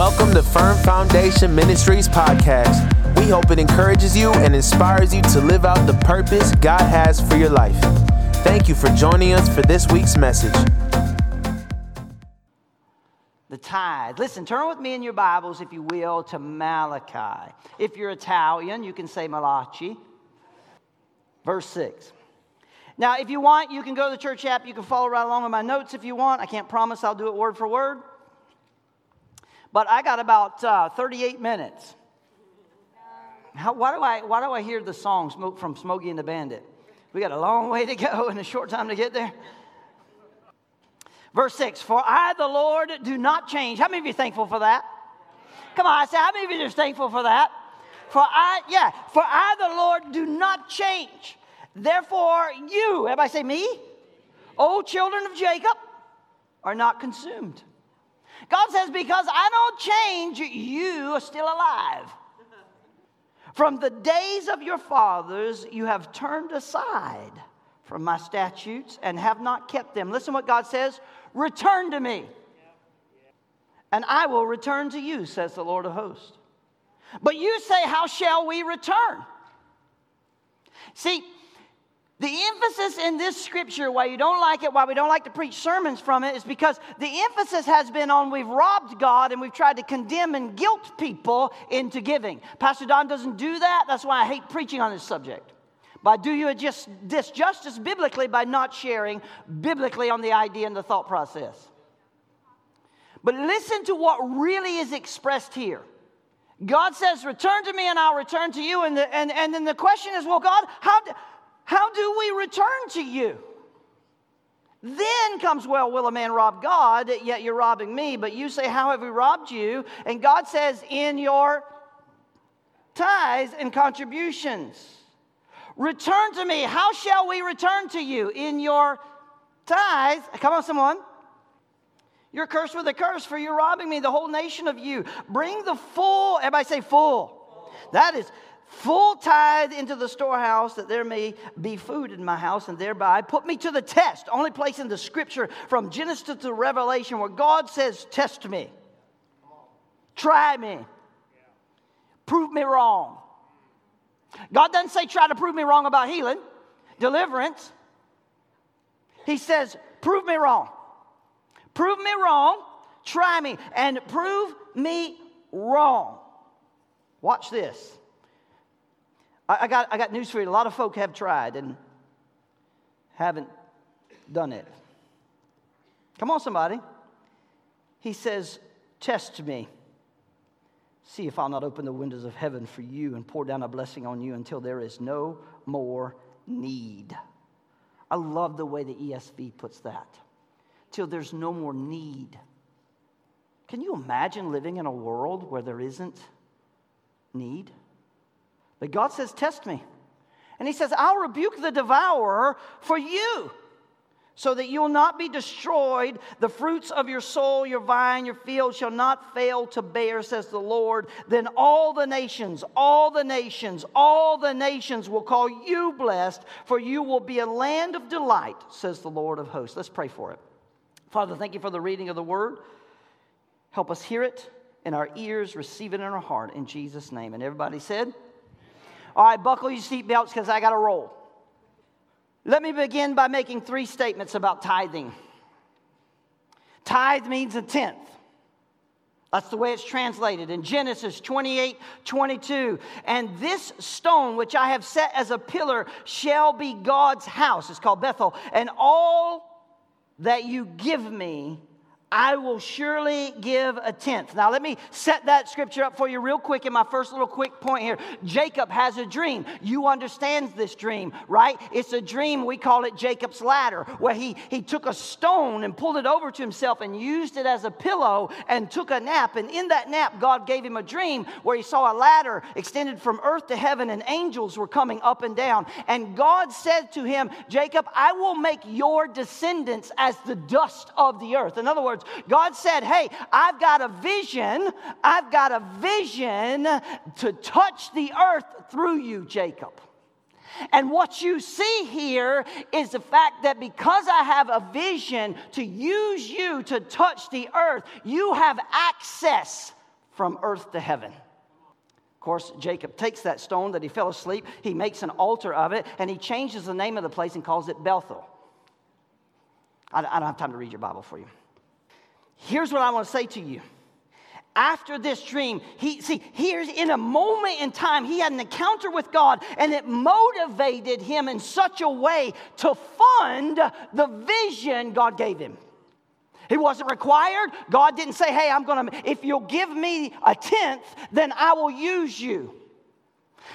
Welcome to Firm Foundation Ministries podcast. We hope it encourages you and inspires you to live out the purpose God has for your life. Thank you for joining us for this week's message. The tithe. Listen, turn with me in your Bibles, if you will, to Malachi. If you're Italian, you can say Malachi. Verse 6. Now, if you want, you can go to the church app. You can follow right along with my notes if you want. I can't promise I'll do it word for word. But I got about uh, 38 minutes. How, why, do I, why do I hear the song Smoke from Smokey and the Bandit? We got a long way to go and a short time to get there. Verse 6 For I, the Lord, do not change. How many of you thankful for that? Come on, I say, how many of you are thankful for that? For I, yeah, for I, the Lord, do not change. Therefore, you, everybody say me, O children of Jacob, are not consumed. God says, Because I don't change, you are still alive. From the days of your fathers, you have turned aside from my statutes and have not kept them. Listen what God says Return to me, and I will return to you, says the Lord of hosts. But you say, How shall we return? See, the emphasis in this scripture, why you don't like it, why we don't like to preach sermons from it, is because the emphasis has been on we've robbed God and we've tried to condemn and guilt people into giving. Pastor Don doesn't do that. That's why I hate preaching on this subject. But I do you just disjustice biblically by not sharing biblically on the idea and the thought process. But listen to what really is expressed here. God says, Return to me and I'll return to you. And, the, and, and then the question is, Well, God, how, how do we return to you? Then comes, well, will a man rob God? Yet you're robbing me. But you say, How have we robbed you? And God says, In your tithes and contributions. Return to me. How shall we return to you? In your tithes. Come on, someone. You're cursed with a curse, for you're robbing me, the whole nation of you. Bring the full, everybody say full. That is full tithe into the storehouse that there may be food in my house and thereby put me to the test. Only place in the scripture from genesis to revelation where god says test me. Try me. Prove me wrong. God doesn't say try to prove me wrong about healing deliverance. He says prove me wrong. Prove me wrong. Try me and prove me wrong. Watch this I, got, I got news for you. A lot of folk have tried and haven't done it. Come on, somebody. He says, Test me. See if I'll not open the windows of heaven for you and pour down a blessing on you until there is no more need. I love the way the ESV puts that. Till there's no more need. Can you imagine living in a world where there isn't need? But God says, Test me. And He says, I'll rebuke the devourer for you so that you will not be destroyed. The fruits of your soul, your vine, your field shall not fail to bear, says the Lord. Then all the nations, all the nations, all the nations will call you blessed, for you will be a land of delight, says the Lord of hosts. Let's pray for it. Father, thank you for the reading of the word. Help us hear it in our ears, receive it in our heart. In Jesus' name. And everybody said, all right, buckle your seatbelts because I got to roll. Let me begin by making three statements about tithing. Tithe means a tenth. That's the way it's translated in Genesis 28 22. And this stone, which I have set as a pillar, shall be God's house. It's called Bethel. And all that you give me, I will surely give a tenth. Now, let me set that scripture up for you real quick in my first little quick point here. Jacob has a dream. You understand this dream, right? It's a dream, we call it Jacob's ladder, where he, he took a stone and pulled it over to himself and used it as a pillow and took a nap. And in that nap, God gave him a dream where he saw a ladder extended from earth to heaven and angels were coming up and down. And God said to him, Jacob, I will make your descendants as the dust of the earth. In other words, words. God said, Hey, I've got a vision. I've got a vision to touch the earth through you, Jacob. And what you see here is the fact that because I have a vision to use you to touch the earth, you have access from earth to heaven. Of course, Jacob takes that stone that he fell asleep, he makes an altar of it, and he changes the name of the place and calls it Bethel. I, don't have time to read your Bible for you. Here's what I want to say to you. After this dream, he see, here's in a moment in time, he had an encounter with God, and it motivated him in such a way to fund the vision God gave him. He wasn't required. God didn't say, Hey, I'm gonna, if you'll give me a tenth, then I will use you.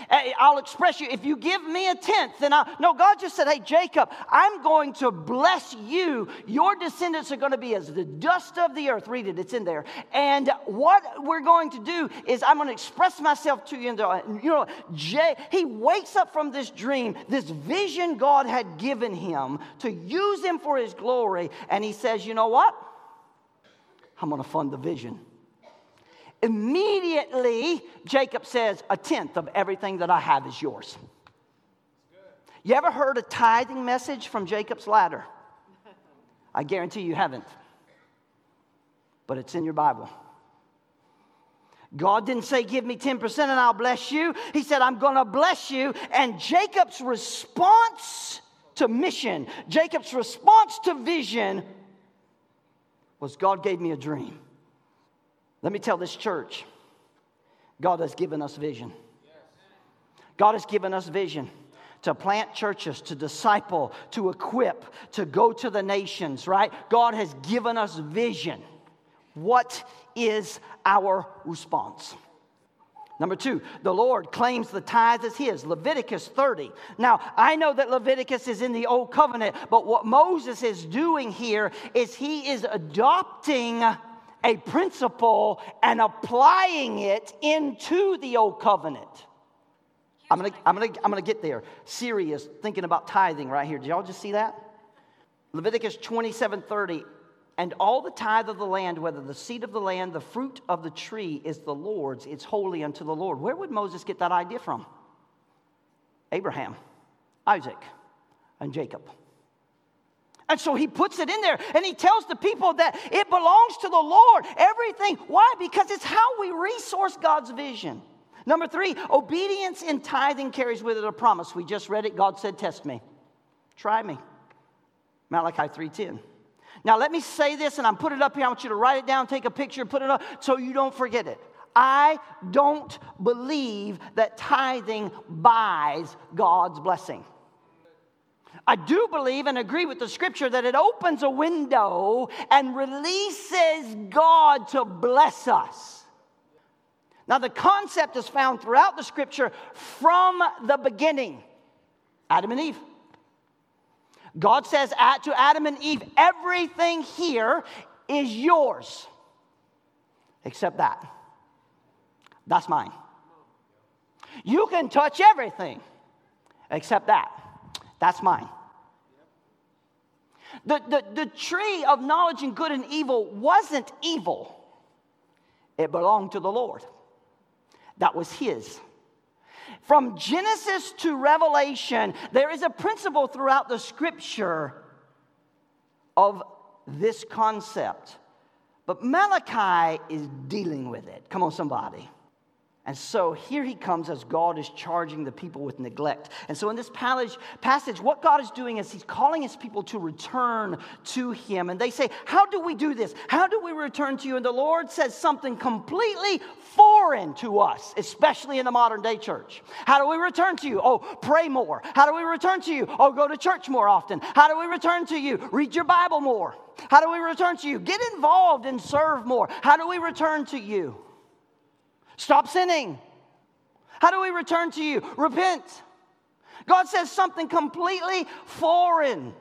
I'll express you. If you give me a tenth, then I. No, God just said, Hey, Jacob, I'm going to bless you. Your descendants are going to be as the dust of the earth. Read it, it's in there. And what we're going to do is I'm going to express myself to you. Into, you know, Jay, he wakes up from this dream, this vision God had given him to use him for his glory. And he says, You know what? I'm going to fund the vision. Immediately, Jacob says, A tenth of everything that I have is yours. You ever heard a tithing message from Jacob's ladder? I guarantee you haven't. But it's in your Bible. God didn't say, Give me 10% and I'll bless you. He said, I'm going to bless you. And Jacob's response to mission, Jacob's response to vision was God gave me a dream. Let me tell this church God has given us vision. God has given us vision to plant churches, to disciple, to equip, to go to the nations, right? God has given us vision. What is our response? Number two, the Lord claims the tithe as His. Leviticus 30. Now, I know that Leviticus is in the Old Covenant, but what Moses is doing here is he is adopting a principle and applying it into the old covenant. I'm gonna, I'm, gonna, I'm gonna get there. Serious, thinking about tithing right here. Did y'all just see that? Leviticus 27 30. And all the tithe of the land, whether the seed of the land, the fruit of the tree, is the Lord's, it's holy unto the Lord. Where would Moses get that idea from? Abraham, Isaac, and Jacob. And so he puts it in there and he tells the people that it belongs to the Lord. Everything. Why? Because it's how we resource God's vision. Number three, obedience in tithing carries with it a promise. We just read it. God said, Test me, try me. Malachi 3:10. Now let me say this, and I'm putting it up here. I want you to write it down, take a picture, put it up so you don't forget it. I don't believe that tithing buys God's blessing. I do believe and agree with the scripture that it opens a window and releases God to bless us. Now, the concept is found throughout the scripture from the beginning Adam and Eve. God says to Adam and Eve, everything here is yours except that. That's mine. You can touch everything except that. That's mine. The, the, the tree of knowledge and good and evil wasn't evil, it belonged to the Lord. That was His. From Genesis to Revelation, there is a principle throughout the scripture of this concept. But Malachi is dealing with it. Come on, somebody. And so here he comes as God is charging the people with neglect. And so in this passage, what God is doing is he's calling his people to return to him. And they say, How do we do this? How do we return to you? And the Lord says something completely foreign to us, especially in the modern day church. How do we return to you? Oh, pray more. How do we return to you? Oh, go to church more often. How do we return to you? Read your Bible more. How do we return to you? Get involved and serve more. How do we return to you? Stop sinning. How do we return to you? Repent. God says something completely foreign.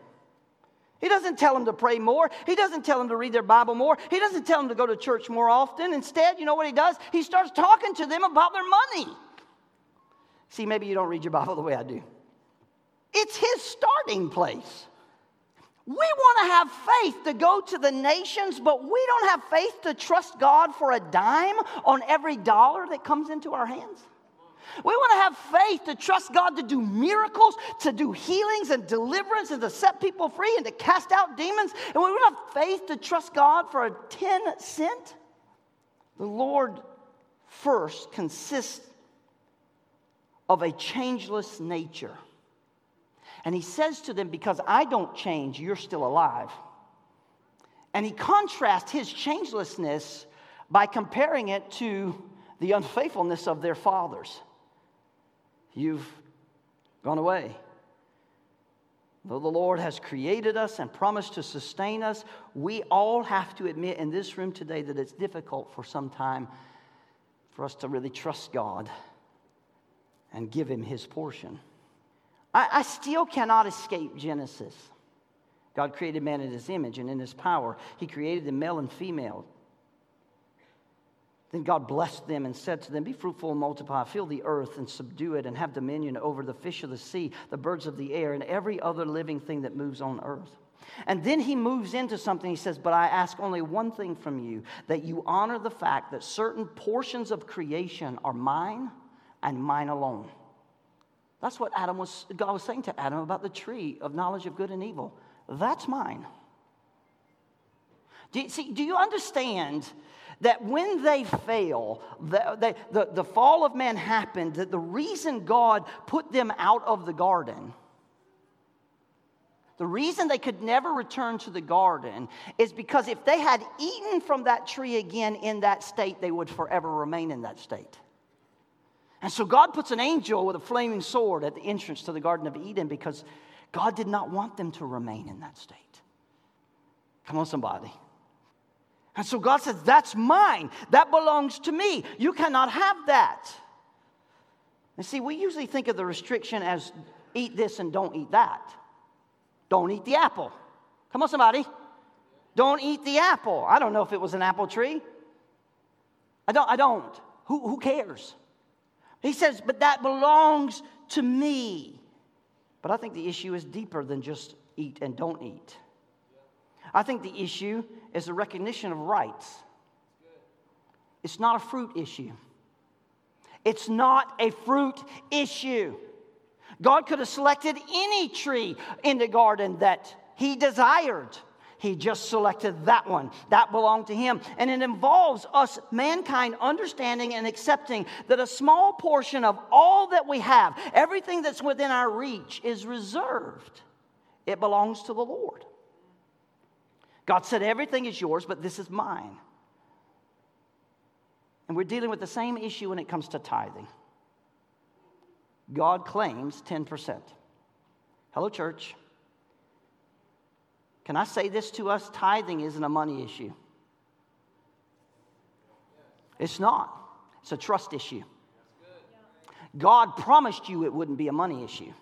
He doesn't tell them to pray more. He doesn't tell them to read their Bible more. He doesn't tell them to go to church more often. Instead, you know what he does? He starts talking to them about their money. See, maybe you don't read your Bible the way I do. It's his starting place. We want to have faith to go to the nations, but we don't have faith to trust God for a dime on every dollar that comes into our hands. We want to have faith to trust God to do miracles, to do healings and deliverance, and to set people free and to cast out demons. And we want to have faith to trust God for a 10 cent. The Lord first consists of a changeless nature. And he says to them, Because I don't change, you're still alive. And he contrasts his changelessness by comparing it to the unfaithfulness of their fathers. You've gone away. Though the Lord has created us and promised to sustain us, we all have to admit in this room today that it's difficult for some time for us to really trust God and give Him His portion. I, I still cannot escape Genesis. God created man in His image and in His power. He created them male and female. Then God blessed them and said to them, Be fruitful and multiply, fill the earth and subdue it, and have dominion over the fish of the sea, the birds of the air, and every other living thing that moves on earth. And then he moves into something. He says, But I ask only one thing from you that you honor the fact that certain portions of creation are mine and mine alone. That's what Adam was, God was saying to Adam about the tree of knowledge of good and evil. That's mine. Do you, see, do you understand that when they fail, the, the, the, the fall of man happened, that the reason God put them out of the garden, the reason they could never return to the garden is because if they had eaten from that tree again in that state, they would forever remain in that state. And so God puts an angel with a flaming sword at the entrance to the Garden of Eden because God did not want them to remain in that state. Come on, somebody. And so God says, That's mine. That belongs to me. You cannot have that. And see, we usually think of the restriction as eat this and don't eat that. Don't eat the apple. Come on, somebody. Don't eat the apple. I don't know if it was an apple tree. I don't. I don't. Who, who cares? He says, but that belongs to me. But I think the issue is deeper than just eat and don't eat. I think the issue is the recognition of rights. It's not a fruit issue. It's not a fruit issue. God could have selected any tree in the garden that he desired. He just selected that one. That belonged to him. And it involves us, mankind, understanding and accepting that a small portion of all that we have, everything that's within our reach, is reserved. It belongs to the Lord. God said, Everything is yours, but this is mine. And we're dealing with the same issue when it comes to tithing. God claims 10%. Hello, church. Can I say this to us? Tithing isn't a money issue. It's not, it's a trust issue. God promised you it wouldn't be a money issue.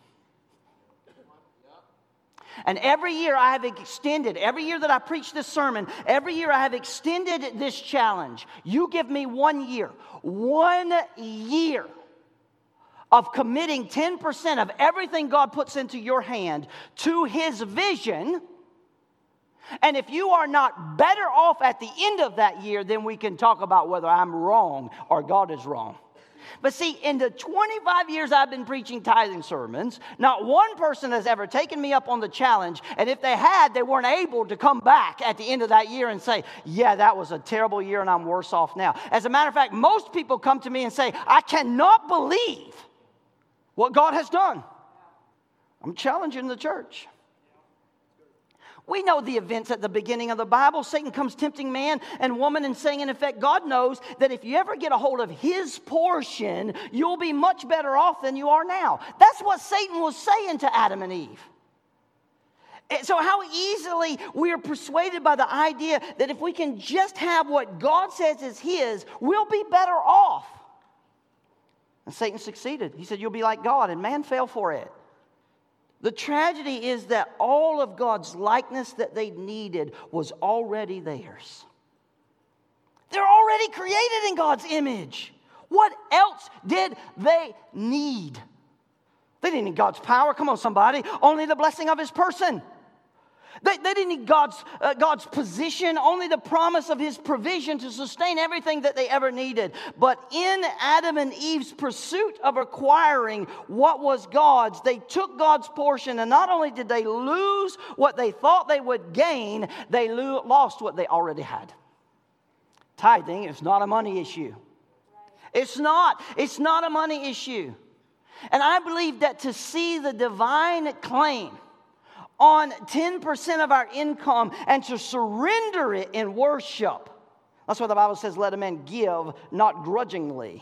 And every year I have extended, every year that I preach this sermon, every year I have extended this challenge. You give me one year, one year of committing 10% of everything God puts into your hand to His vision. And if you are not better off at the end of that year, then we can talk about whether I'm wrong or God is wrong. But see, in the 25 years I've been preaching tithing sermons, not one person has ever taken me up on the challenge. And if they had, they weren't able to come back at the end of that year and say, Yeah, that was a terrible year and I'm worse off now. As a matter of fact, most people come to me and say, I cannot believe what God has done. I'm challenging the church. We know the events at the beginning of the Bible. Satan comes tempting man and woman and saying, in effect, God knows that if you ever get a hold of his portion, you'll be much better off than you are now. That's what Satan was saying to Adam and Eve. So, how easily we are persuaded by the idea that if we can just have what God says is His, we'll be better off. And Satan succeeded. He said, You'll be like God, and man fell for it. The tragedy is that all of God's likeness that they needed was already theirs. They're already created in God's image. What else did they need? They didn't need God's power. Come on, somebody. Only the blessing of his person. They, they didn't need God's, uh, God's position, only the promise of His provision to sustain everything that they ever needed. But in Adam and Eve's pursuit of acquiring what was God's, they took God's portion, and not only did they lose what they thought they would gain, they lo- lost what they already had. Tithing is not a money issue. It's not. It's not a money issue. And I believe that to see the divine claim on 10% of our income and to surrender it in worship. That's why the Bible says, let a man give, not grudgingly.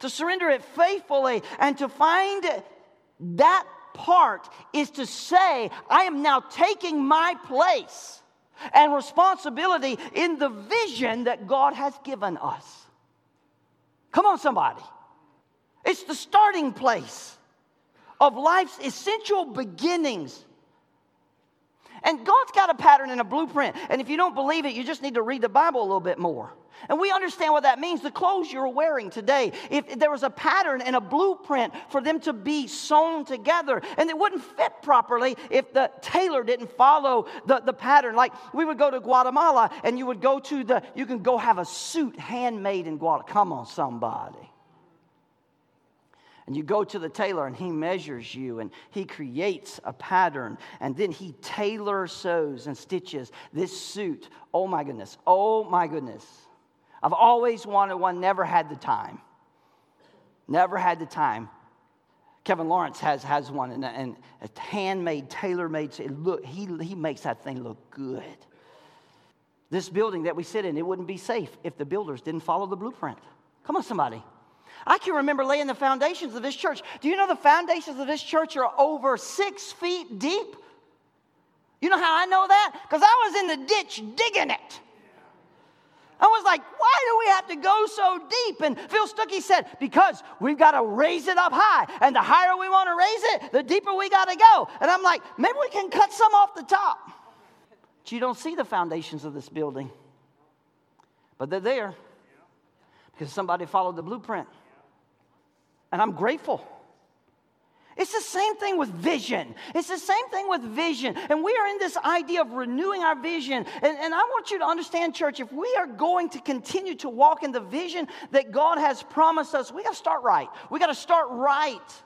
To surrender it faithfully and to find that part is to say, I am now taking my place and responsibility in the vision that God has given us. Come on, somebody. It's the starting place of life's essential beginnings. And God's got a pattern and a blueprint. And if you don't believe it, you just need to read the Bible a little bit more. And we understand what that means. The clothes you're wearing today, if there was a pattern and a blueprint for them to be sewn together, and it wouldn't fit properly if the tailor didn't follow the, the pattern. Like we would go to Guatemala and you would go to the, you can go have a suit handmade in Guatemala. Come on, somebody. And you go to the tailor and he measures you and he creates a pattern and then he tailor sews and stitches this suit. Oh my goodness. Oh my goodness. I've always wanted one, never had the time. Never had the time. Kevin Lawrence has, has one and, and a handmade, tailor made. Look, he, he makes that thing look good. This building that we sit in, it wouldn't be safe if the builders didn't follow the blueprint. Come on, somebody. I can remember laying the foundations of this church. Do you know the foundations of this church are over six feet deep? You know how I know that? Because I was in the ditch digging it. I was like, why do we have to go so deep? And Phil Stuckey said, because we've got to raise it up high. And the higher we want to raise it, the deeper we got to go. And I'm like, maybe we can cut some off the top. But you don't see the foundations of this building. But they're there because somebody followed the blueprint and I'm grateful. It's the same thing with vision. It's the same thing with vision. And we are in this idea of renewing our vision. And, and, I want you to understand, church, if we are going to continue to walk in the vision that God has promised us, we got to start right. We got to start right.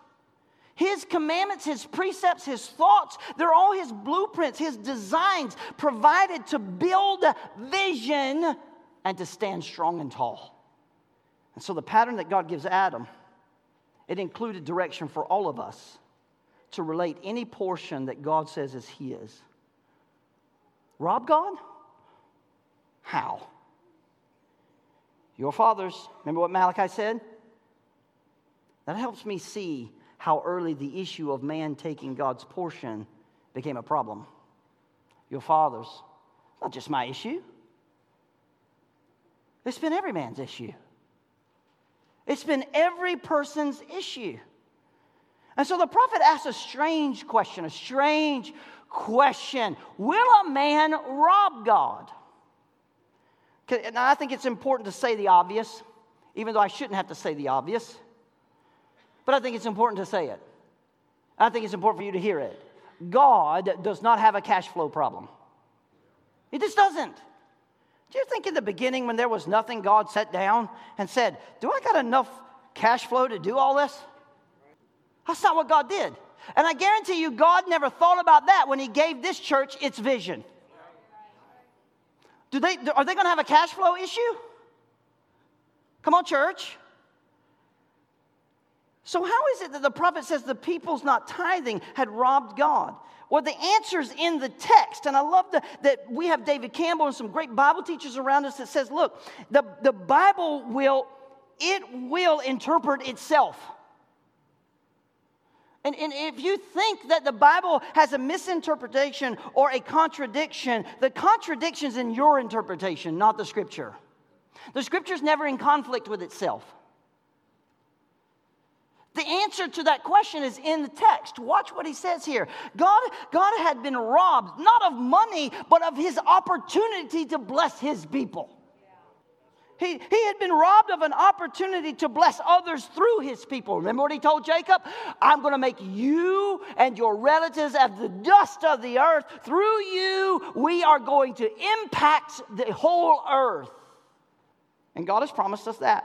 His commandments, His precepts, His thoughts, they're all His blueprints, His designs provided to build vision and to stand strong and tall. And so the pattern that God gives Adam it included direction for all of us to relate any portion that God says is His. Rob God? How? Your fathers, remember what Malachi said? That helps me see how early the issue of man taking God's portion became a problem. Your fathers, not just my issue, it's been every man's issue. It's been every person's issue. And so the prophet asks a strange question, a strange question Will a man rob God? Now, I think it's important to say the obvious, even though I shouldn't have to say the obvious. But I think it's important to say it. I think it's important for you to hear it. God does not have a cash flow problem, He just doesn't. Do you think in the beginning when there was nothing, God sat down and said, Do I got enough cash flow to do all this? That's not what God did. And I guarantee you, God never thought about that when He gave this church its vision. Do they, are they going to have a cash flow issue? Come on, church. So, how is it that the prophet says the people's not tithing had robbed God? Well, the answer's in the text. And I love the, that we have David Campbell and some great Bible teachers around us that says, look, the, the Bible will, it will interpret itself. And, and if you think that the Bible has a misinterpretation or a contradiction, the contradiction's in your interpretation, not the scripture. The scripture's never in conflict with itself. The answer to that question is in the text. Watch what he says here. God, God had been robbed, not of money, but of his opportunity to bless his people. He, he had been robbed of an opportunity to bless others through his people. Remember what he told Jacob? I'm going to make you and your relatives as the dust of the earth. Through you, we are going to impact the whole earth. And God has promised us that.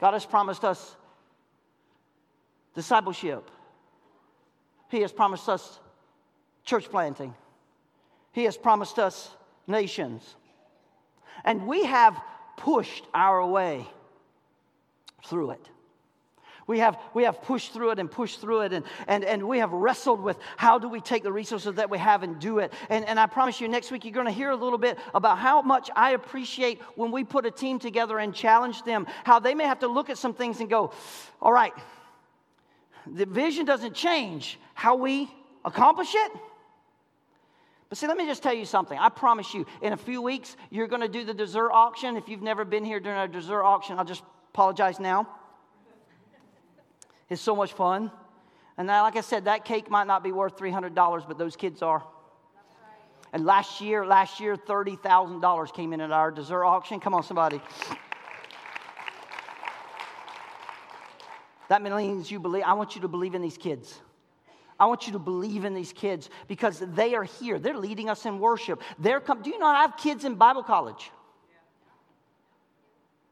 God has promised us discipleship. He has promised us church planting. He has promised us nations. And we have pushed our way through it. We have, we have pushed through it and pushed through it, and, and, and we have wrestled with how do we take the resources that we have and do it. And, and I promise you, next week you're going to hear a little bit about how much I appreciate when we put a team together and challenge them, how they may have to look at some things and go, all right, the vision doesn't change, how we accomplish it. But see, let me just tell you something. I promise you, in a few weeks, you're going to do the dessert auction. If you've never been here during a dessert auction, I'll just apologize now. It's so much fun. And now, like I said, that cake might not be worth $300, but those kids are. And last year, last year, $30,000 came in at our dessert auction. Come on, somebody. That means you believe. I want you to believe in these kids. I want you to believe in these kids because they are here. They're leading us in worship. They're come, do you know I have kids in Bible college?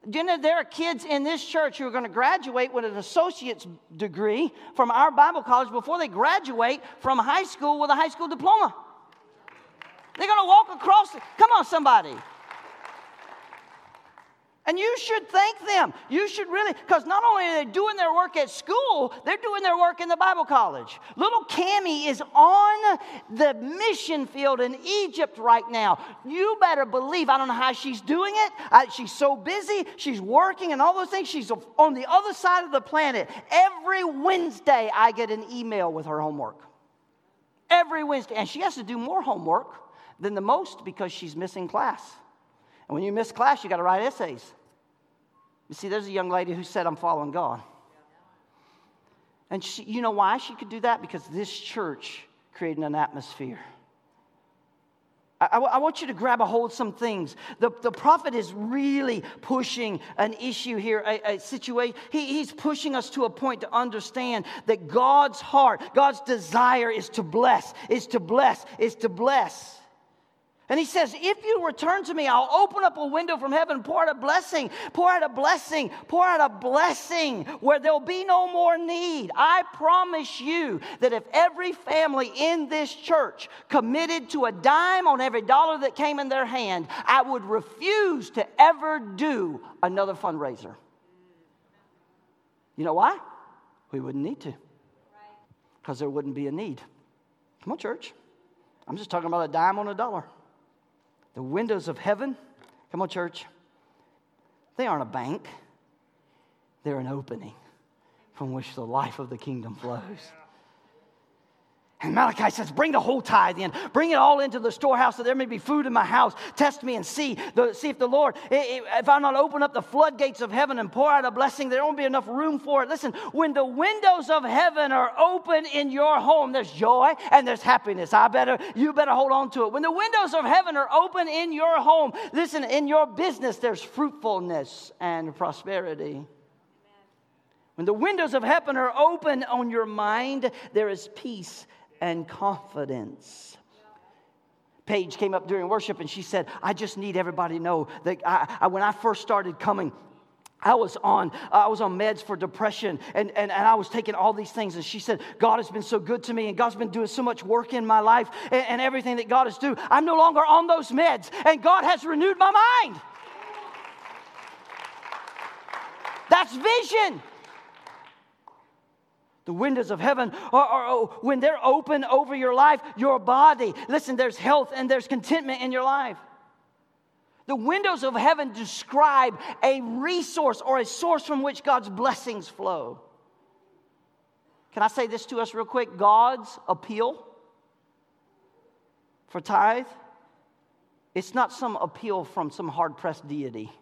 Do you know there are kids in this church who are going to graduate with an associate's degree from our Bible college before they graduate from high school with a high school diploma? They're going to walk across. Come on, somebody. And you should thank them. You should really, because not only are they doing their work at school, they're doing their work in the Bible college. Little Cami is on the mission field in Egypt right now. You better believe, I don't know how she's doing it. Uh, she's so busy, she's working and all those things. She's on the other side of the planet. Every Wednesday, I get an email with her homework. Every Wednesday. And she has to do more homework than the most because she's missing class. And when you miss class, you got to write essays. You see, there's a young lady who said, I'm following God. And she, you know why she could do that? Because this church created an atmosphere. I, I, want you to grab a hold of some things. The, the prophet is really pushing an issue here, a, a situation. He, he's pushing us to a point to understand that God's heart, God's desire is to bless, is to bless, is to bless. And he says, If you return to me, I'll open up a window from heaven, pour out a blessing, pour out a blessing, pour out a blessing where there'll be no more need. I promise you that if every family in this church committed to a dime on every dollar that came in their hand, I would refuse to ever do another fundraiser. You know why? We wouldn't need to, because there wouldn't be a need. Come on, church. I'm just talking about a dime on a dollar. The windows of heaven, come on, church, they aren't a bank, they're an opening from which the life of the kingdom flows. And Malachi says, Bring the whole tithe in. Bring it all into the storehouse that there may be food in my house. Test me and see, the, see if the Lord, if I'm not open up the floodgates of heaven and pour out a blessing, there won't be enough room for it. Listen, when the windows of heaven are open in your home, there's joy and there's happiness. I better, you better hold on to it. When the windows of heaven are open in your home, listen, in your business, there's fruitfulness and prosperity. When the windows of heaven are open on your mind, there is peace and confidence. Paige came up during worship and she said, I just need everybody to know that I, I, when I first started coming, I was on I was on meds for depression and, and, and I was taking all these things. And she said God has been so good to me and God's been doing so much work in my life and, and everything that God has doing I'm no longer on those meds and God has renewed my mind. That's vision the windows of heaven are, are, are, when they're open over your life, your body. Listen, there's health and there's contentment in your life. The windows of heaven describe a resource or a source from which God's blessings flow. Can I say this to us real quick? God's appeal for tithe, it's not some appeal from some hard pressed deity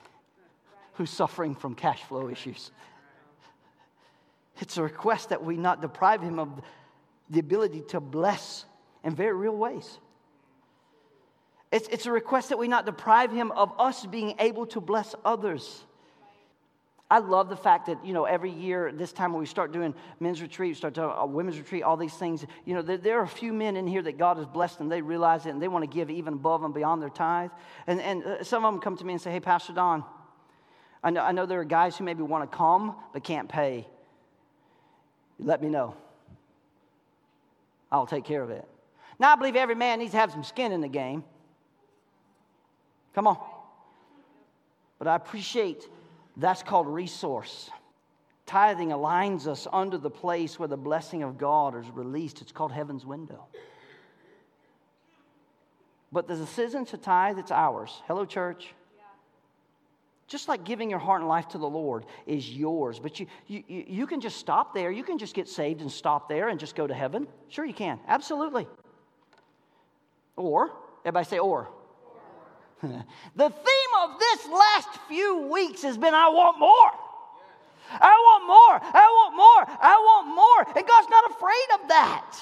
who's suffering from cash flow issues. It's a request that we not deprive him of the ability to bless in very real ways. It's, it's a request that we not deprive him of us being able to bless others. I love the fact that, you know, every year, this time when we start doing men's retreat, we start doing a women's retreat, all these things, you know, there, there, are a few men in here that God has blessed and they realize it and they want to give even above and beyond their tithe. And, and uh, some of them come to me and say, hey, Pastor Don, I know, I know there are guys who maybe want to come but can't pay let me know. I'll take care of it. Now, I believe every man needs to have some skin in the game. Come on. But I appreciate that's called resource. Tithing aligns us under the place where the blessing of God is released. It's called heaven's window. But the decision to tithe, it's ours. Hello, church. Just like giving your heart and life to the Lord is yours. But you, you, you can just stop there. You can just get saved and stop there and just go to heaven. Sure, you can. Absolutely. Or, everybody say, or. or. the theme of this last few weeks has been I want more. I want more. I want more. I want more. And God's not afraid of that.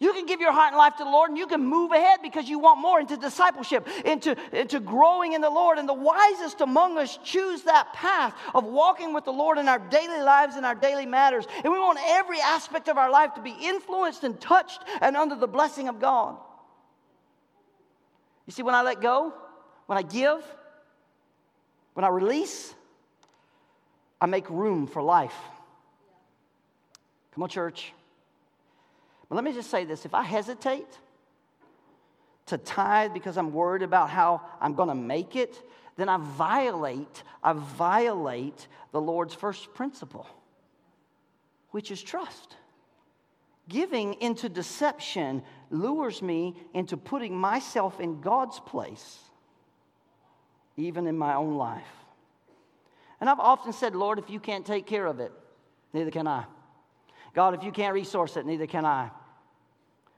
You can give your heart and life to the Lord and you can move ahead because you want more into discipleship, into, into growing in the Lord. And the wisest among us choose that path of walking with the Lord in our daily lives and our daily matters. And we want every aspect of our life to be influenced and touched and under the blessing of God. You see, when I let go, when I give, when I release, I make room for life. Come on, church. But let me just say this if I hesitate to tithe because I'm worried about how I'm going to make it, then I violate, I violate the Lord's first principle, which is trust. Giving into deception lures me into putting myself in God's place, even in my own life. And I've often said, Lord, if you can't take care of it, neither can I. God, if you can't resource it, neither can I.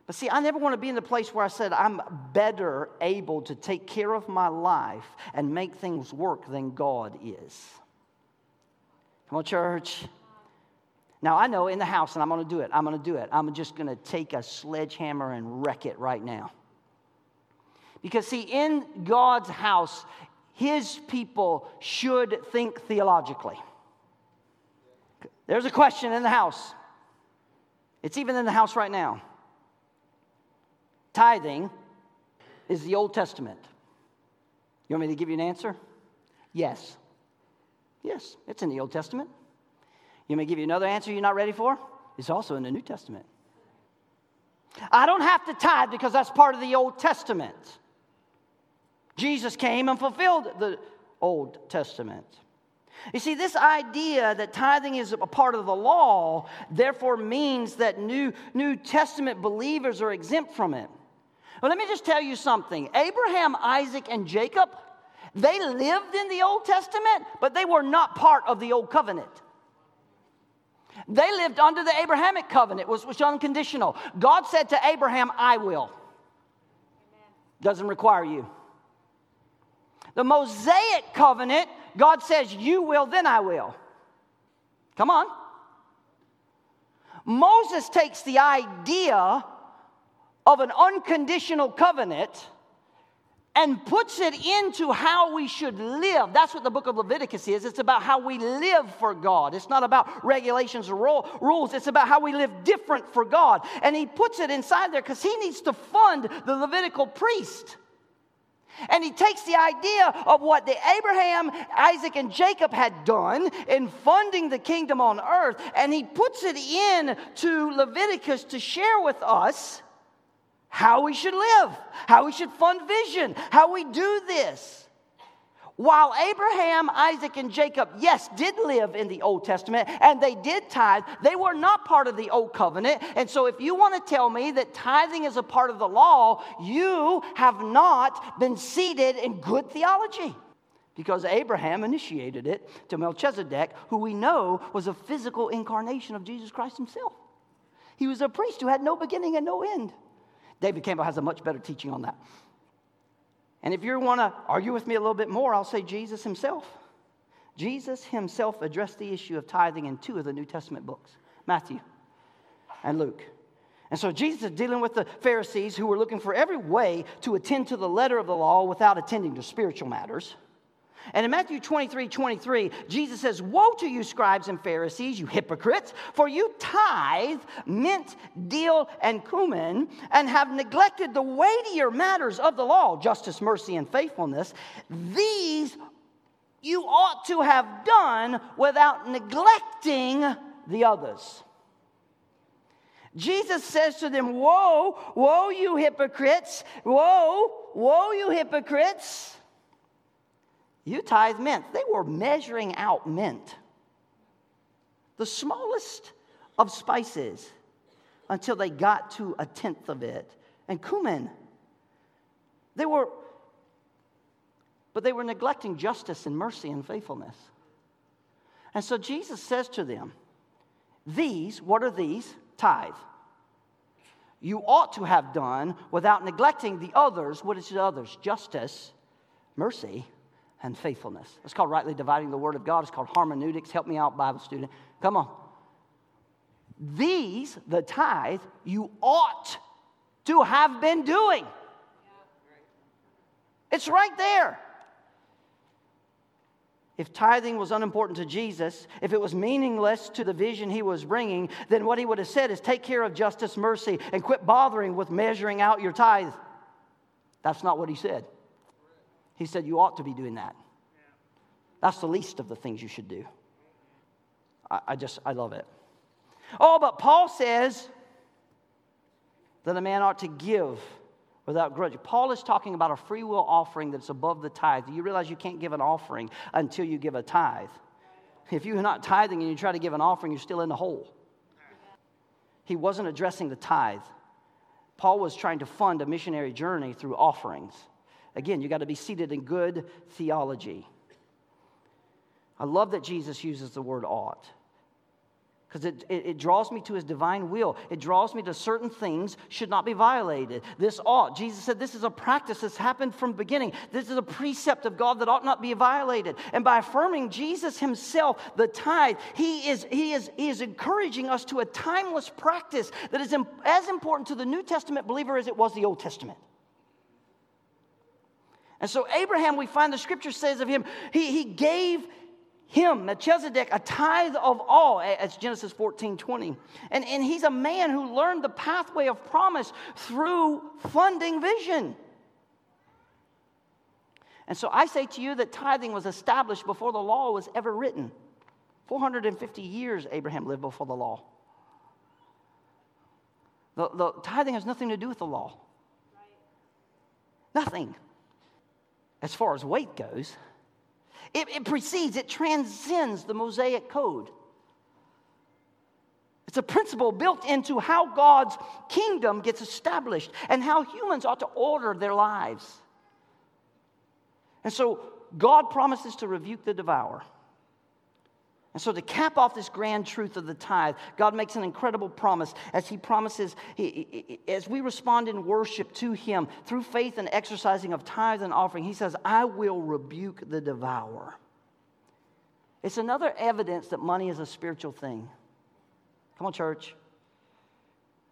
But see, I never want to be in the place where I said I'm better able to take care of my life and make things work than God is. Come on, church. Now, I know in the house, and I'm going to do it. I'm going to do it. I'm just going to take a sledgehammer and wreck it right now. Because, see, in God's house, his people should think theologically. There's a question in the house. It's even in the house right now. Tithing is the Old Testament. You want me to give you an answer? Yes. Yes, it's in the Old Testament. You to give you another answer you're not ready for? It's also in the New Testament. I don't have to tithe because that's part of the Old Testament. Jesus came and fulfilled the Old Testament. You see, this idea that tithing is a part of the law, therefore means that New, New Testament believers are exempt from it. Well, let me just tell you something Abraham, Isaac, and Jacob, they lived in the Old Testament, but they were not part of the Old Covenant. They lived under the Abrahamic covenant, which was unconditional. God said to Abraham, I will. Doesn't require you. The Mosaic covenant, God says, You will, then I will. Come on. Moses takes the idea of an unconditional covenant and puts it into how we should live. That's what the book of Leviticus is. It's about how we live for God. It's not about regulations or rules, it's about how we live different for God. And he puts it inside there because he needs to fund the Levitical priest. And he takes the idea of what the Abraham, Isaac, and Jacob had done in funding the kingdom on earth, and he puts it in to Leviticus to share with us how we should live, how we should fund vision, how we do this. While Abraham, Isaac, and Jacob, yes, did live in the Old Testament and they did tithe, they were not part of the Old Covenant. And so, if you want to tell me that tithing is a part of the law, you have not been seated in good theology. Because Abraham initiated it to Melchizedek, who we know was a physical incarnation of Jesus Christ himself. He was a priest who had no beginning and no end. David Campbell has a much better teaching on that. And if you want to argue with me a little bit more, I'll say Jesus himself. Jesus himself addressed the issue of tithing in two of the New Testament books Matthew and Luke. And so Jesus is dealing with the Pharisees who were looking for every way to attend to the letter of the law without attending to spiritual matters. And in Matthew 23 23, Jesus says, Woe to you, scribes and Pharisees, you hypocrites, for you tithe mint, dill, and cumin, and have neglected the weightier matters of the law justice, mercy, and faithfulness. These you ought to have done without neglecting the others. Jesus says to them, Woe, woe, you hypocrites! Woe, woe, you hypocrites! You tithe mint. They were measuring out mint, the smallest of spices, until they got to a tenth of it. And cumin. They were, but they were neglecting justice and mercy and faithfulness. And so Jesus says to them, These, what are these? Tithe. You ought to have done without neglecting the others. What is the others? Justice, mercy, and faithfulness. It's called rightly dividing the word of God. It's called hermeneutics. Help me out, Bible student. Come on. These, the tithe, you ought to have been doing. It's right there. If tithing was unimportant to Jesus, if it was meaningless to the vision he was bringing, then what he would have said is take care of justice, mercy, and quit bothering with measuring out your tithe. That's not what he said. He said you ought to be doing that. That's the least of the things you should do. I, I just, I love it. Oh, but Paul says that a man ought to give without grudge. Paul is talking about a free will offering that's above the tithe. Do You realize you can't give an offering until you give a tithe. If you're not tithing and you try to give an offering, you're still in the hole. He wasn't addressing the tithe. Paul was trying to fund a missionary journey through offerings. Again, you got to be seated in good theology. I love that Jesus uses the word ought because it, it, it, draws me to his divine will. It draws me to certain things should not be violated. This ought. Jesus said this is a practice that's happened from beginning. This is a precept of God that ought not be violated. And by affirming Jesus himself, the tithe, he is, he is, he is encouraging us to a timeless practice that is as important to the New Testament believer as it was the Old Testament. And so, Abraham, we find the scripture says of him, he, he gave him, Melchizedek, a tithe of all, as Genesis 14 20. And, and he's a man who learned the pathway of promise through funding vision. And so I say to you that tithing was established before the law was ever written. 450 years Abraham lived before the law. The, the tithing has nothing to do with the law. Nothing. As far as weight goes, it, it precedes, it transcends the Mosaic code. It's a principle built into how God's kingdom gets established and how humans ought to order their lives. And so God promises to rebuke the devourer. And so, to cap off this grand truth of the tithe, God makes an incredible promise as He promises, as we respond in worship to Him through faith and exercising of tithe and offering, He says, I will rebuke the devourer. It's another evidence that money is a spiritual thing. Come on, church.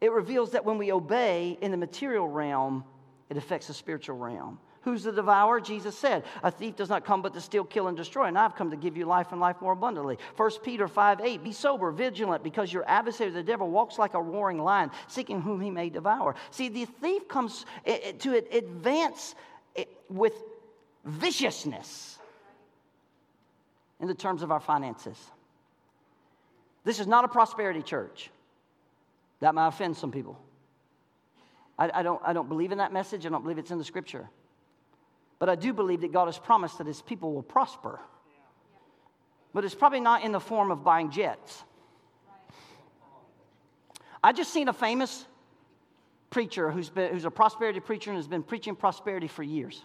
It reveals that when we obey in the material realm, it affects the spiritual realm. Who's the devourer? Jesus said, A thief does not come but to steal, kill, and destroy, and I've come to give you life and life more abundantly. 1 Peter 5 8, Be sober, vigilant, because your adversary, the devil, walks like a roaring lion, seeking whom he may devour. See, the thief comes eh, eh, to advance eh, with viciousness in the terms of our finances. This is not a prosperity church. That might offend some people. I, I, don't, I don't believe in that message. I don't believe it's in the scripture. But I do believe that God has promised that his people will prosper. But it's probably not in the form of buying jets. I just seen a famous preacher who's, been, who's a prosperity preacher and has been preaching prosperity for years.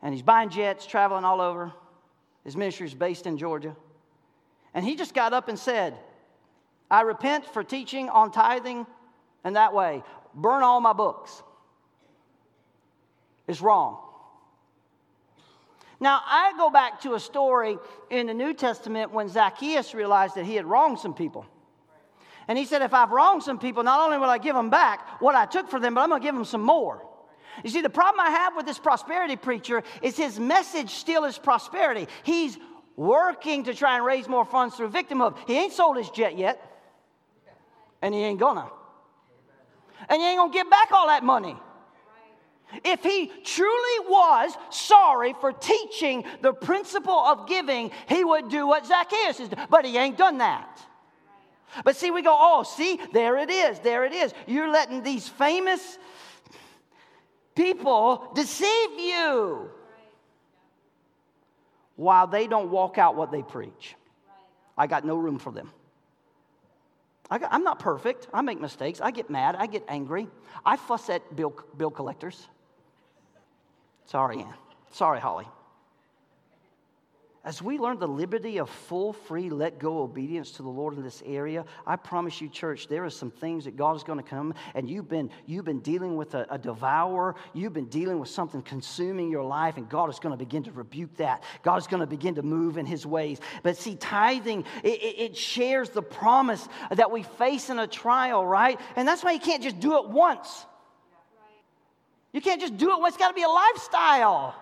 And he's buying jets, traveling all over. His ministry is based in Georgia. And he just got up and said, I repent for teaching on tithing and that way. Burn all my books is wrong. Now, I go back to a story in the New Testament when Zacchaeus realized that he had wronged some people. And he said, If I've wronged some people, not only will I give them back what I took for them, but I'm going to give them some more. You see, the problem I have with this prosperity preacher is his message still is prosperity. He's working to try and raise more funds through victimhood. He ain't sold his jet yet, and he ain't gonna. And he ain't gonna give back all that money. If he truly was sorry for teaching the principle of giving, he would do what Zacchaeus is doing. But he ain't done that. But see, we go, oh, see, there it is, there it is. You're letting these famous people deceive you. while they don't walk out what they preach. I got no room for them. I am not perfect. I make mistakes. I get mad. I get angry. I fuss at bill, bill collectors. Sorry, Ann. Sorry, Holly. As we learn the liberty of full, free, let go obedience to the Lord in this area, I promise you, church, there are some things that God is going to come, and you've been, you've been dealing with a, a devourer, you've been dealing with something consuming your life, and God is going to begin to rebuke that. God is going to begin to move in His ways. But see, tithing, it, it, it shares the promise that we face in a trial, right? And that's why you can't just do it once. You can't just do it it's got to be a lifestyle.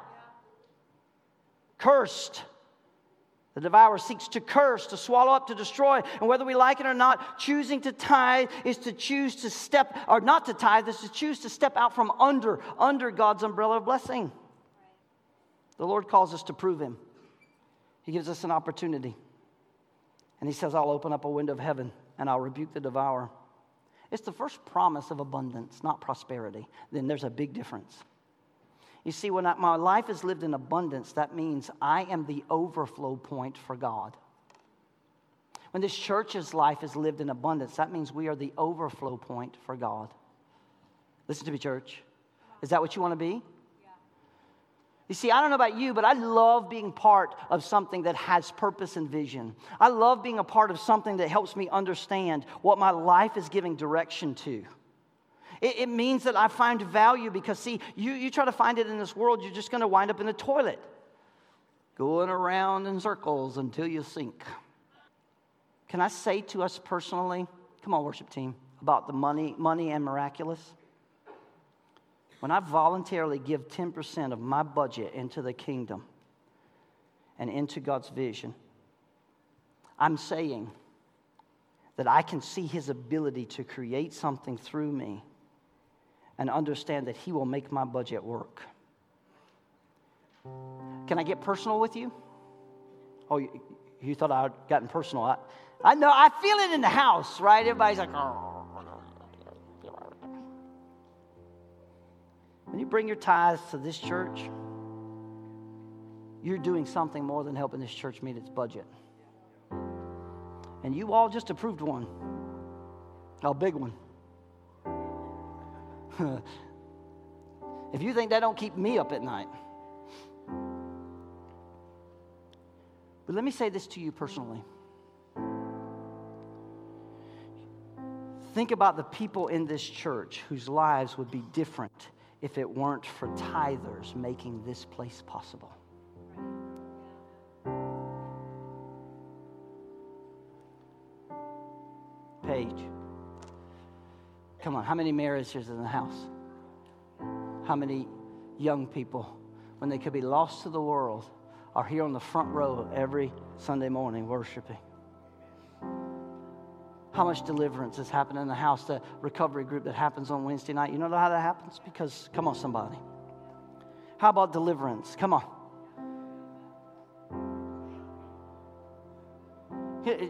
Cursed the devourer seeks to curse, to swallow up, to destroy. And whether we like it or not, choosing to tithe is to choose to step, or not to tithe, is to choose to step out from under, under God's umbrella of blessing. The Lord calls us to prove Him. He gives us an opportunity. And He says, I'll open up a window of heaven and I'll rebuke the devourer. It's the first promise of abundance, not prosperity. Then there's a big difference. You see, when I, my life is lived in abundance, that means I am the overflow point for God. When this church's life is lived in abundance, that means we are the overflow point for God. Listen to me, church. Is that what you want to be? You see, I don't know about you, but I love being part of something that has purpose and vision. I love being a part of something that helps me understand what my life is giving direction to. It, it means that I find value because, see, you, you try to find it in this world, you're just going to wind up in the toilet, going around in circles until you sink. Can I say to us personally, come on, worship team, about the money, money and miraculous? When I voluntarily give 10% of my budget into the kingdom and into God's vision, I'm saying that I can see his ability to create something through me and understand that He will make my budget work. Can I get personal with you? Oh, you, thought I'd gotten personal. I, I know, I feel it in the house, right? Everybody's like, oh. You bring your tithes to this church, you're doing something more than helping this church meet its budget. And you all just approved one, a big one. if you think that don't keep me up at night. But let me say this to you personally. Think about the people in this church whose lives would be different if it weren't for tithers making this place possible. Paige, Come on, how many marriages in the house? How many young people, when they could be lost to the world, are here on the front row every Sunday morning worshiping? How much deliverance has happened in the house, the recovery group that happens on Wednesday night? You know how that happens? Because, come on, somebody. How about deliverance? Come on.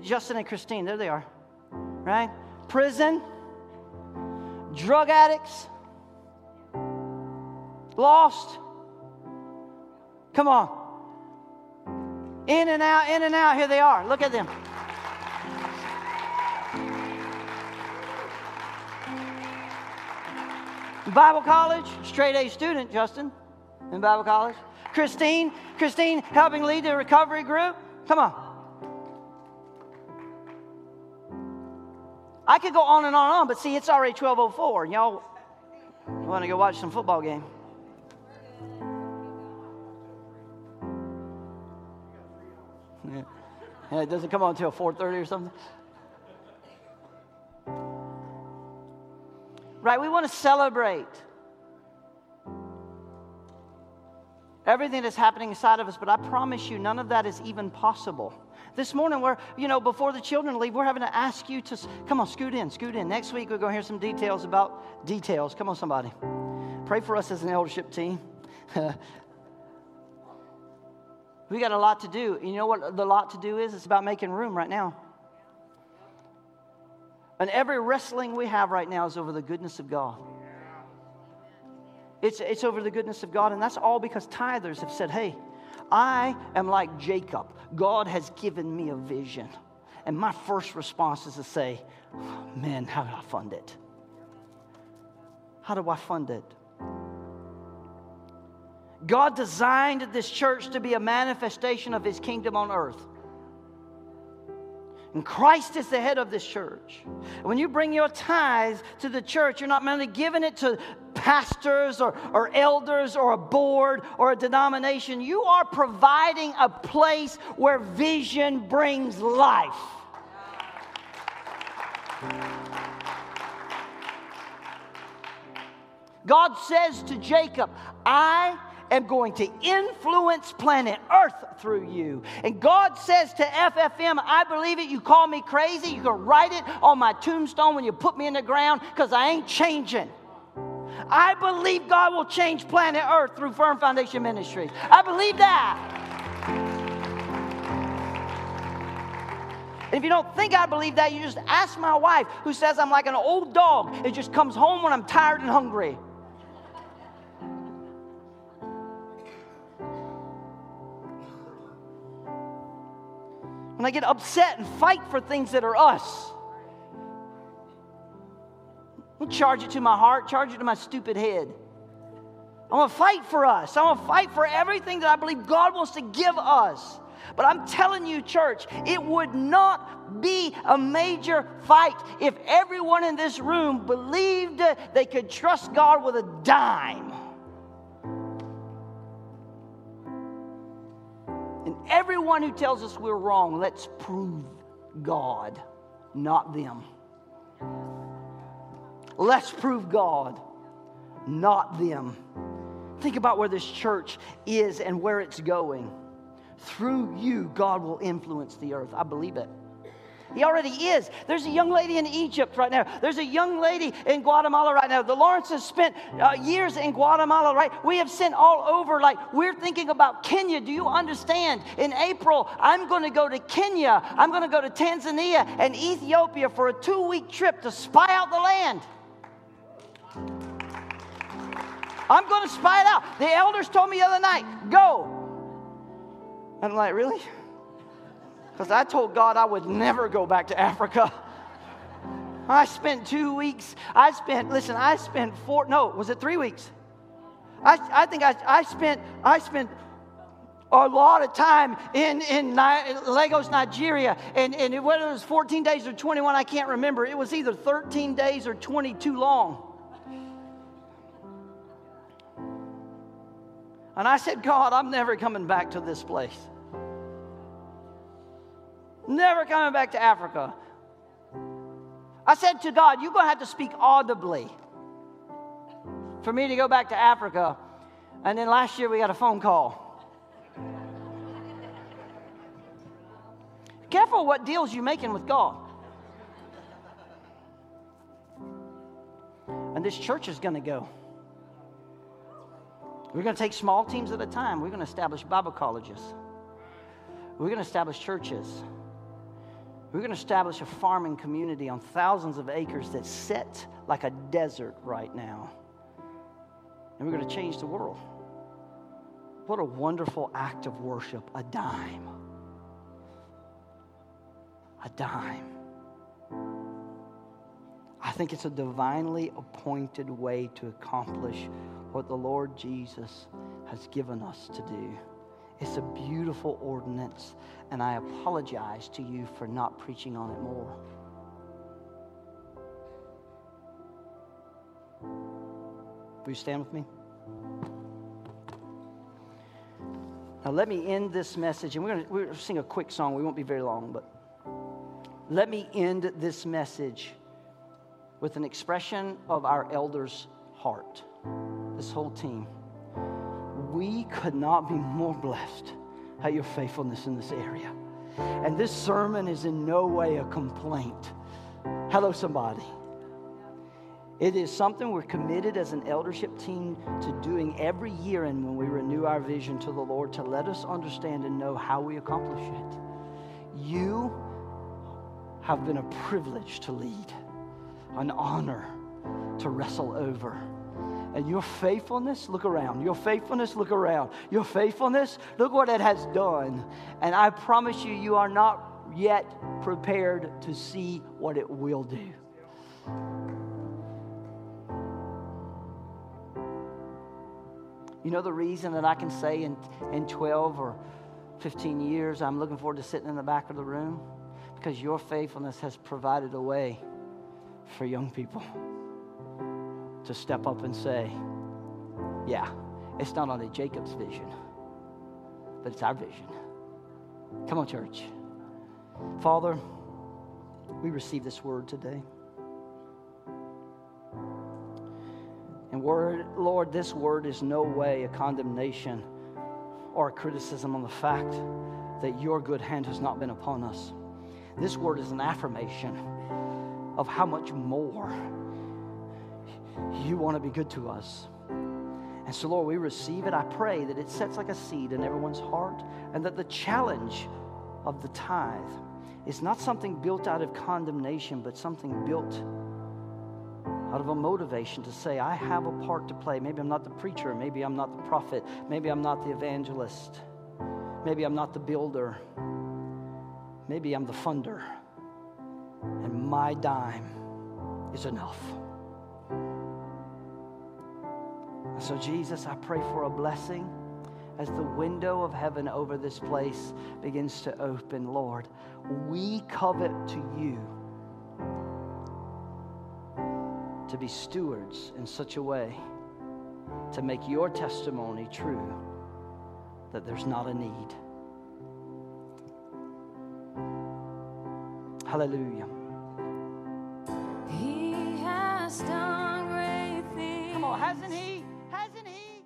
Justin and Christine, there they are, right? Prison drug addicts, lost. Come on. In and out, in and out. Here they are. Look at them. Bible college, straight A student, Justin, in Bible college. Christine, Christine helping lead the recovery group. Come on. I could go on and on and on, but see, it's already 1204. And y'all want to go watch some football game. Yeah. yeah, it doesn't come on until 4.30 or something. Right, we want to celebrate everything that's happening inside of us, but I promise you, none of that is even possible this morning, we're, you know, before the children leave, we're having to ask you to come on, scoot in, scoot in. Next week, we're going to hear some details about details. Come on, somebody. Pray for us as an eldership team. we got a lot to do. You know what the lot to do is? It's about making room right now. And every wrestling we have right now is over the goodness of God. It's, it's over the goodness of God, and that's all because tithers have said, hey, I am like Jacob. God has given me a vision. And my first response is to say, oh, man, how do I fund it? How do I fund it? God designed this church to be a manifestation of his kingdom on earth. And Christ is the head of this church. When you bring your tithes to the church, you're not merely giving it to pastors or, or elders or a board or a denomination. You are providing a place where vision brings life. God says to Jacob, I am going to influence planet Earth through you. And God says to FFM, I believe it. You call me crazy. You can write it on my tombstone when you put me in the ground because I ain't changing. I believe God will change planet Earth through Firm Foundation Ministries. I believe that. if you don't think I believe that, you just ask my wife, who says I'm like an old dog. It just comes home when I'm tired and hungry. When I get upset and fight for things that are us. I charge it to my heart, charge it to my stupid head. I'm gonna fight for us. I'm gonna fight for everything that I believe God wants to give us. But I'm telling you, church, it would not be a major fight if everyone in this room believed they could trust God with a dime. Everyone who tells us we're wrong, let's prove God, not them. Let's prove God, not them. Think about where this church is and where it's going. Through you, God will influence the earth. I believe it. He already is. There's a young lady in Egypt right now. There's a young lady in Guatemala right now. The Lawrences spent uh, years in Guatemala, right? We have sent all over. Like, we're thinking about Kenya. Do you understand? In April, I'm going to go to Kenya. I'm going to go to Tanzania and Ethiopia for a two week trip to spy out the land. I'm going to spy it out. The elders told me the other night, go. I'm like, really? Because I told God I would never go back to Africa. I spent two weeks. I spent, listen, I spent four, no, was it three weeks? I, I think I, I spent, I spent a lot of time in, in Lagos, Nigeria. And, and whether it was 14 days or 21, I can't remember. It was either 13 days or 22 long. And I said, God, I'm never coming back to this place. Never coming back to Africa. I said to God, You're going to have to speak audibly for me to go back to Africa. And then last year we got a phone call. Careful what deals you're making with God. And this church is going to go. We're going to take small teams at a time. We're going to establish Bible colleges. We're going to establish churches. We're going to establish a farming community on thousands of acres that sit like a desert right now. And we're going to change the world. What a wonderful act of worship a dime. A dime. I think it's a divinely appointed way to accomplish what the Lord Jesus has given us to do. It's a beautiful ordinance, and I apologize to you for not preaching on it more. Will you stand with me? Now, let me end this message, and we're going we're to sing a quick song. We won't be very long, but let me end this message with an expression of our elders' heart, this whole team we could not be more blessed at your faithfulness in this area. And this sermon is in no way a complaint. Hello, somebody. It is something we're committed as an eldership team to doing every year and when we renew our vision to the Lord to let us understand and know how we accomplish it. You have been a privilege to lead, an honor to wrestle over And your faithfulness, look around. Your faithfulness, look around. Your faithfulness, look what it has done. And I promise you, you are not yet prepared to see what it will do. You know the reason that I can say in, in 12 or 15 years, I'm looking forward to sitting in the back of the room? Because your faithfulness has provided a way for young people to step up and say, Yeah, it's not only Jacob's vision, but it's our vision. Come on, church. Father, we receive this word today. And word, Lord, this word is no way a condemnation or a criticism on the fact that your good hand has not been upon us. This word is an affirmation of how much more you want to be good to us. And so, Lord, we receive it. I pray that it sets like a seed in everyone's heart and that the challenge of the tithe is not something built out of condemnation, but something built out of a motivation to say, I have a part to play. Maybe I'm not the preacher. Maybe I'm not the prophet. Maybe I'm not the evangelist. Maybe I'm not the builder. Maybe I'm the funder. And my dime is enough. So, Jesus, I pray for a blessing as the window of heaven over this place begins to open, Lord. We covet to you to be stewards in such a way to make your testimony true that there's not a need. Hallelujah. He has done great things. Come on, hasn't he? Hasn't He